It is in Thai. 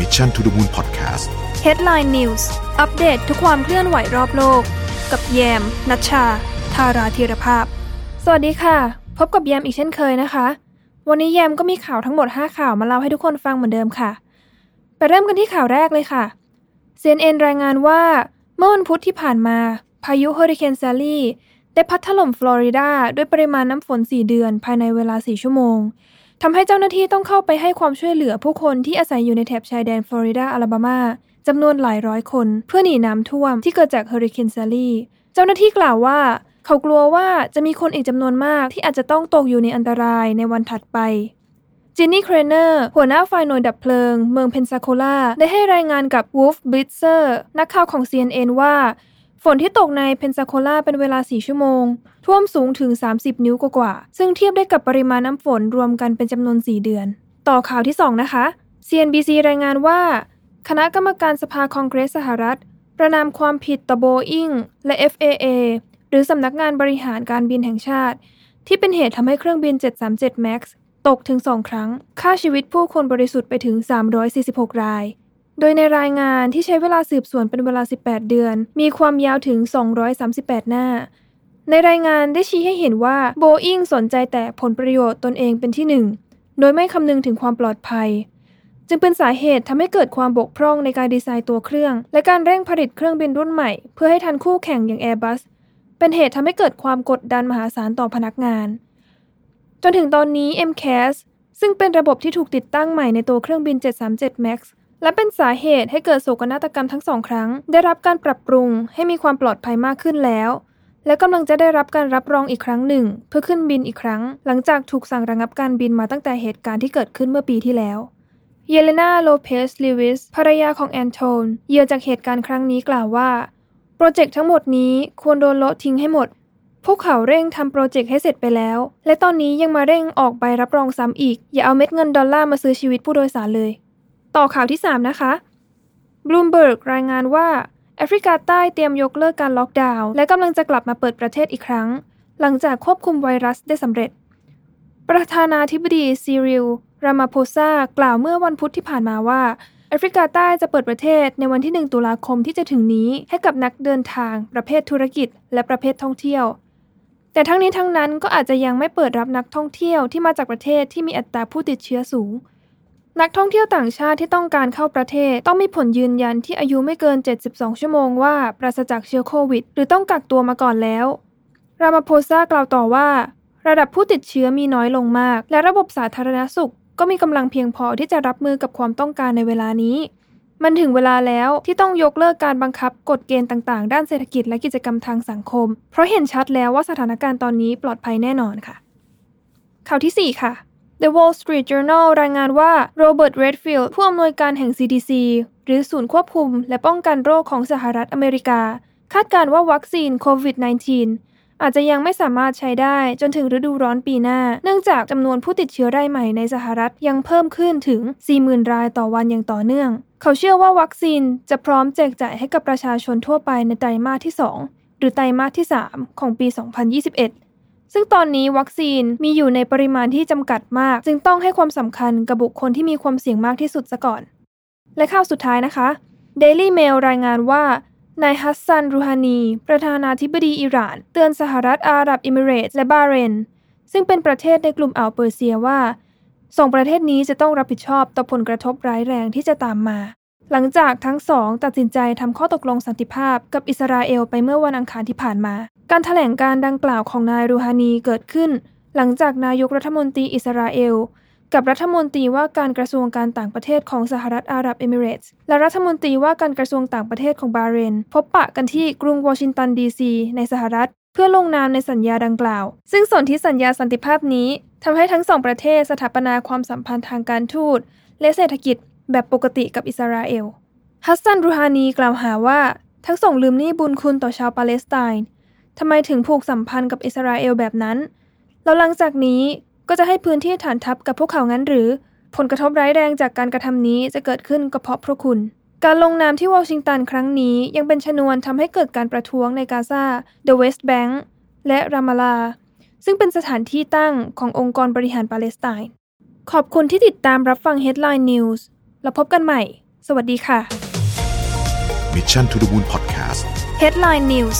Mission to the Moon Podcast Headline News อัปเดตทุกความเคลื่อนไหวรอบโลก กับแยมนัชชา ธาราธีรภาพ สวัสดีค่ะ พบกับแยมอีกเช่นเคยนะคะ วันนี้แยมก็มีข่าวทั้งหมด 5 ข่าวมาเล่าให้ทุกคนฟังเหมือนเดิมค่ะ ไปเริ่มกันที่ข่าวแรกเลยค่ะ CNN รายงานว่าเมื่อวันพุธที่ผ่านมา พายุเฮอริเคนซาลีได้พัดถล่มฟลอริดาด้วยปริมาณน้ำฝน 4 เดือนภายในเวลา 4 ชั่วโมง ทำให้เจ้าหน้าที่ต้องเข้าไปให้ความช่วยเหลือผู้คนที่อาศัยอยู่ในแถบชายแดนฟลอริดาอลาบามาจำนวนหลายร้อยคน เพื่อหนีน้ำท่วมที่เกิดจากเฮอริเคนแซลลีเจ้าหน้าที่กล่าวว่า เขากลัวว่าจะมีคนอีกจำนวนมากที่อาจจะต้องตกอยู่ในอันตรายในวันถัดไปจินนี่ เครเนอร์ หัวหน้าฝ่ายหน่วยดับเพลิง เมืองเพนซาโคลา ได้ให้รายงานกับวูฟบลิตเซอร์นักข่าวของ CNN ว่า ฝนที่ตกในเพนซาโคลาเป็นเวลา 4 ชั่วโมง ท่วมสูงถึง 30 นิ้วกว่าๆซึ่งเทียบได้กับปริมาณน้ำฝนรวมกันเป็นจำนวน 4 เดือน ต่อข่าวที่ 2 นะคะ CNBC รายงานว่า คณะกรรมการสภาคองเกรสสหรัฐ ประนามความผิดต่อโบอิงและ FAA หรือสำนักงานบริหารการบินแห่งชาติ ที่เป็นเหตุทำให้เครื่องบิน 737 MAX ตกถึง 2 ครั้งฆ่าชีวิตผู้คนบริสุทธิ์ไปถึง 346 ราย โดยในรายงานที่ใช้เวลาสืบสวนเป็นเวลา 18 เดือน มีความยาวถึง 238 หน้า ในรายงานได้ชี้ให้เห็นว่าโบอิงสนใจแต่ผลประโยชน์ตนเองเป็นที่หนึ่ง โดยไม่คำนึงถึงความปลอดภัย จึงเป็นสาเหตุทำให้เกิดความบกพร่องในการดีไซน์ตัวเครื่อง และการเร่งผลิตเครื่องบินรุ่นใหม่ เพื่อให้ทันคู่แข่งอย่าง Airbus เป็นเหตุทำให้เกิดความกดดันมหาศาลต่อพนักงาน จนถึงตอนนี้ MCAS ซึ่งเป็นระบบที่ถูกติดตั้งใหม่ในตัวเครื่องบิน 737 MAX และเป็นสาเหตุให้เกิดโศกนาฏกรรมทั้งสองครั้ง ได้รับการปรับปรุงให้มีความปลอดภัยมากขึ้นแล้ว และกำลังจะได้รับการรับรองอีกครั้งหนึ่ง เพื่อขึ้นบินอีกครั้ง หลังจากถูกสั่งระงับการบินมาตั้งแต่เหตุการณ์ที่เกิดขึ้นเมื่อปีที่แล้ว เยเลนาโลเปสลิวิสภรรยาของแอนโทนเหยื่อจากเหตุการณ์ครั้งนี้กล่าวว่า โปรเจกต์ทั้งหมดนี้ควรโดนโละทิ้งให้หมดพวกเขาเร่งทำโปรเจกต์ให้เสร็จไปแล้ว และตอนนี้ยังมาเร่งออกใบรับรองซ้ำอีก อย่าเอาเม็ดเงินดอลลาร์มาซื้อชีวิตผู้โดยสารเลย ต่อข่าวที่ 3 นะคะบลูมเบิร์กรายงานว่า แอฟริกาใต้เตรียมยกเลิกการล็อกดาวน์และกำลังจะกลับมาเปิดประเทศอีกครั้ง หลังจากควบคุมไวรัสได้สำเร็จ ประธานาธิบดีซีริล รามาโพซากล่าวเมื่อวันพุธที่ผ่านมาว่า แอฟริกาใต้จะเปิดประเทศในวันที่ 1 ตุลาคมที่จะถึงนี้ให้กับนักเดินทาง ประเภทธุรกิจ และประเภทท่องเที่ยว แต่ทั้งนี้ทั้งนั้นก็อาจจะยังไม่เปิดรับนักท่องเที่ยวที่มาจากประเทศที่มีอัตราผู้ติดเชื้อสูง นักท่องเที่ยวต่างชาติที่ต้องการเข้าประเทศ ต้องมีผลยืนยันที่อายุไม่เกิน 72 ชั่วโมงว่าปราศจากเชื้อโควิด หรือต้องกักตัวมาก่อนแล้ว รามาโพซากล่าวต่อว่า ระดับผู้ติดเชื้อมีน้อยลงมาก และระบบสาธารณสุข ก็มีกำลังเพียงพอที่จะรับมือกับความต้องการในเวลานี้ มันถึงเวลาแล้วที่ต้องยกเลิกการบังคับกฎเกณฑ์ต่างๆ ด้านเศรษฐกิจและกิจกรรมทางสังคม เพราะเห็นชัดแล้วว่าสถานการณ์ตอนนี้ปลอดภัยแน่นอนค่ะข่าวที่ 4 ค่ะ The Wall Street Journal รายงานว่าโรเบิร์ตเรดฟิลด์ผู้อำนวยการแห่ง CDC หรือศูนย์ควบคุมและป้องกันโรคของสหรัฐอเมริกา คาดการว่าวัคซีนโควิด -19 อาจจะยังไม่สามารถใช้ได้จนถึงฤดูร้อนปีหน้า เนื่องจากจำนวนผู้ติดเชื้อรายใหม่ในสหรัฐยังเพิ่มขึ้นถึง 40,000 รายต่อวันอย่างต่อเนื่อง เขาเชื่อว่าวัคซีนจะพร้อมแจกจ่ายให้กับประชาชนทั่วไปในไตรมาสที่ 2 หรือไตรมาสที่ 3 ของปี 2021 ซึ่งตอนนี้วัคซีนมีอยู่ในปริมาณที่จำกัดมาก จึงต้องให้ความสำคัญกับบุคคลที่มีความเสี่ยงมากที่สุดซะก่อน และข่าวสุดท้ายนะคะ Daily Mail รายงานว่านายฮัสซัน รูฮานี ประธานาธิบดีอิหร่าน เตือนสหรัฐอาหรับเอมิเรตส์และบาเรน ซึ่งเป็นประเทศในกลุ่มอ่าวเปอร์เซียว่าสองประเทศนี้จะต้องรับผิดชอบต่อผลกระทบร้ายแรงที่จะตามมา หลังจากทั้งสองตัดสินใจทำข้อตกลงสันติภาพกับอิสราเอลไปเมื่อวันอังคารที่ผ่านมา การถแถลงการดังกล่าวของนายรูฮานีเกิดขึ้น หลังจากนายกรัฐมนตรีอิสราเอล กับรัฐมนตรีว่าการกระทรวงการต่างประเทศของสหรัฐอาหรับเอมิเรตส์และรัฐมนตรีว่าการกระทรวงต่างประเทศของบาเรน พบปะกันที่กรุงวอชิงตันดีซีในสหรัฐ เพื่อลงนามในสัญญาดังกล่าว ซึ่งส่วนธิสัญญาสันติภาพนี้ทำให้ทั้งสองประเทศสถาปนาความสัมพันธ์ทางการทูตและเศรษฐกิจ แบบปกติกับอิสราเอล ฮัสซันรูฮานีกล่าวหาว่าทั้งสองลืมหนี้บุญคุณต่อชาวปาเลสไตน์ทำไมถึงผูกสัมพันธ์กับอิสราเอลแบบนั้น แล้วหลังจากนี้ก็จะให้พื้นที่ฐานทัพกับพวกเขางั้นหรือ ผลกระทบร้ายแรงจากการกระทำนี้จะเกิดขึ้นก็เพราะพวกคุณ การลงนามที่วอชิงตันครั้งนี้ยังเป็นชนวนทำให้เกิดการประท้วงในกาซา The West Bank และรามาลา ซึ่งเป็นสถานที่ตั้งขององค์กรบริหารปาเลสไตน์ ขอบคุณที่ติดตามรับฟัง Headline News แล้วพบกันใหม่ สวัสดีค่ะ Mission to the Moon Podcast Headline News